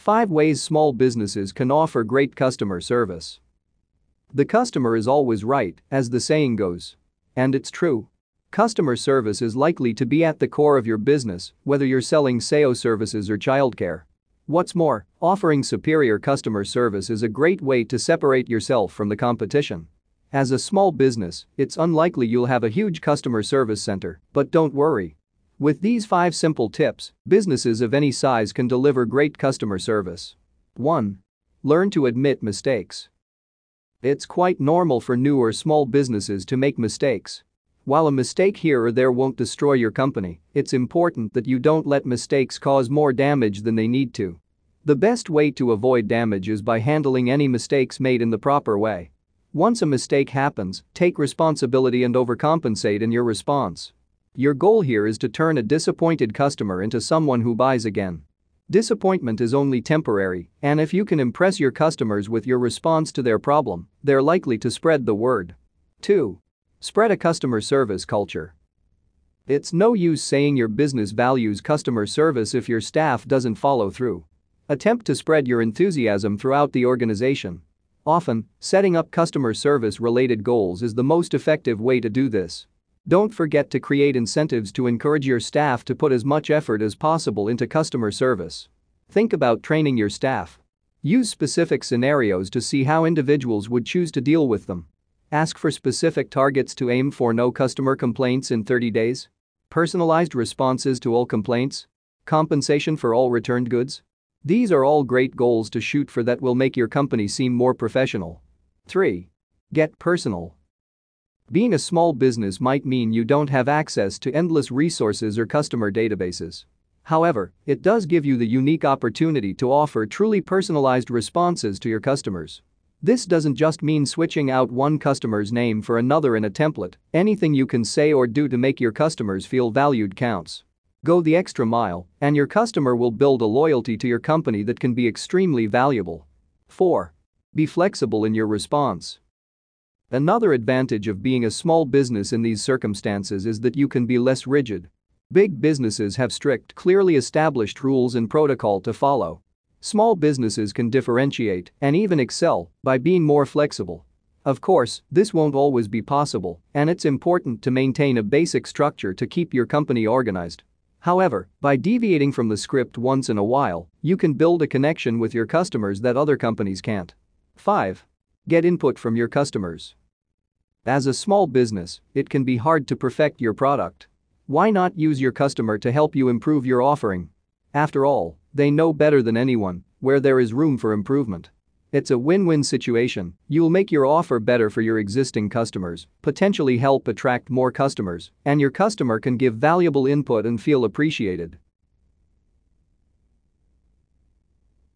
5 Ways Small Businesses Can Offer Great Customer Service. The customer is always right, as the saying goes. And it's true. Customer service is likely to be at the core of your business, whether you're selling SEO services or childcare. What's more, offering superior customer service is a great way to separate yourself from the competition. As a small business, it's unlikely you'll have a huge customer service center, but don't worry. With these 5 simple tips, businesses of any size can deliver great customer service. 1. Learn to admit mistakes. It's quite normal for new or small businesses to make mistakes. While a mistake here or there won't destroy your company, it's important that you don't let mistakes cause more damage than they need to. The best way to avoid damage is by handling any mistakes made in the proper way. Once a mistake happens, take responsibility and overcompensate in your response. Your goal here is to turn a disappointed customer into someone who buys again. Disappointment is only temporary, and if you can impress your customers with your response to their problem, they're likely to spread the word. 2. Spread a customer service culture. It's no use saying your business values customer service if your staff doesn't follow through. Attempt to spread your enthusiasm throughout the organization. Often, setting up customer service related goals is the most effective way to do this. Don't forget to create incentives to encourage your staff to put as much effort as possible into customer service. Think about training your staff. Use specific scenarios to see how individuals would choose to deal with them. Ask for specific targets to aim for no customer complaints in 30 days. Personalized responses to all complaints. Compensation for all returned goods. These are all great goals to shoot for that will make your company seem more professional. 3. Get personal. Being a small business might mean you don't have access to endless resources or customer databases. However, it does give you the unique opportunity to offer truly personalized responses to your customers. This doesn't just mean switching out one customer's name for another in a template, anything you can say or do to make your customers feel valued counts. Go the extra mile, and your customer will build a loyalty to your company that can be extremely valuable. 4. Be flexible in your response. Another advantage of being a small business in these circumstances is that you can be less rigid. Big businesses have strict, clearly established rules and protocol to follow. Small businesses can differentiate and even excel by being more flexible. Of course, this won't always be possible, and it's important to maintain a basic structure to keep your company organized. However, by deviating from the script once in a while, you can build a connection with your customers that other companies can't. 5. Get input from your customers. As a small business, it can be hard to perfect your product. Why not use your customer to help you improve your offering? After all, they know better than anyone where there is room for improvement. It's a win-win situation, you'll make your offer better for your existing customers, potentially help attract more customers, and your customer can give valuable input and feel appreciated.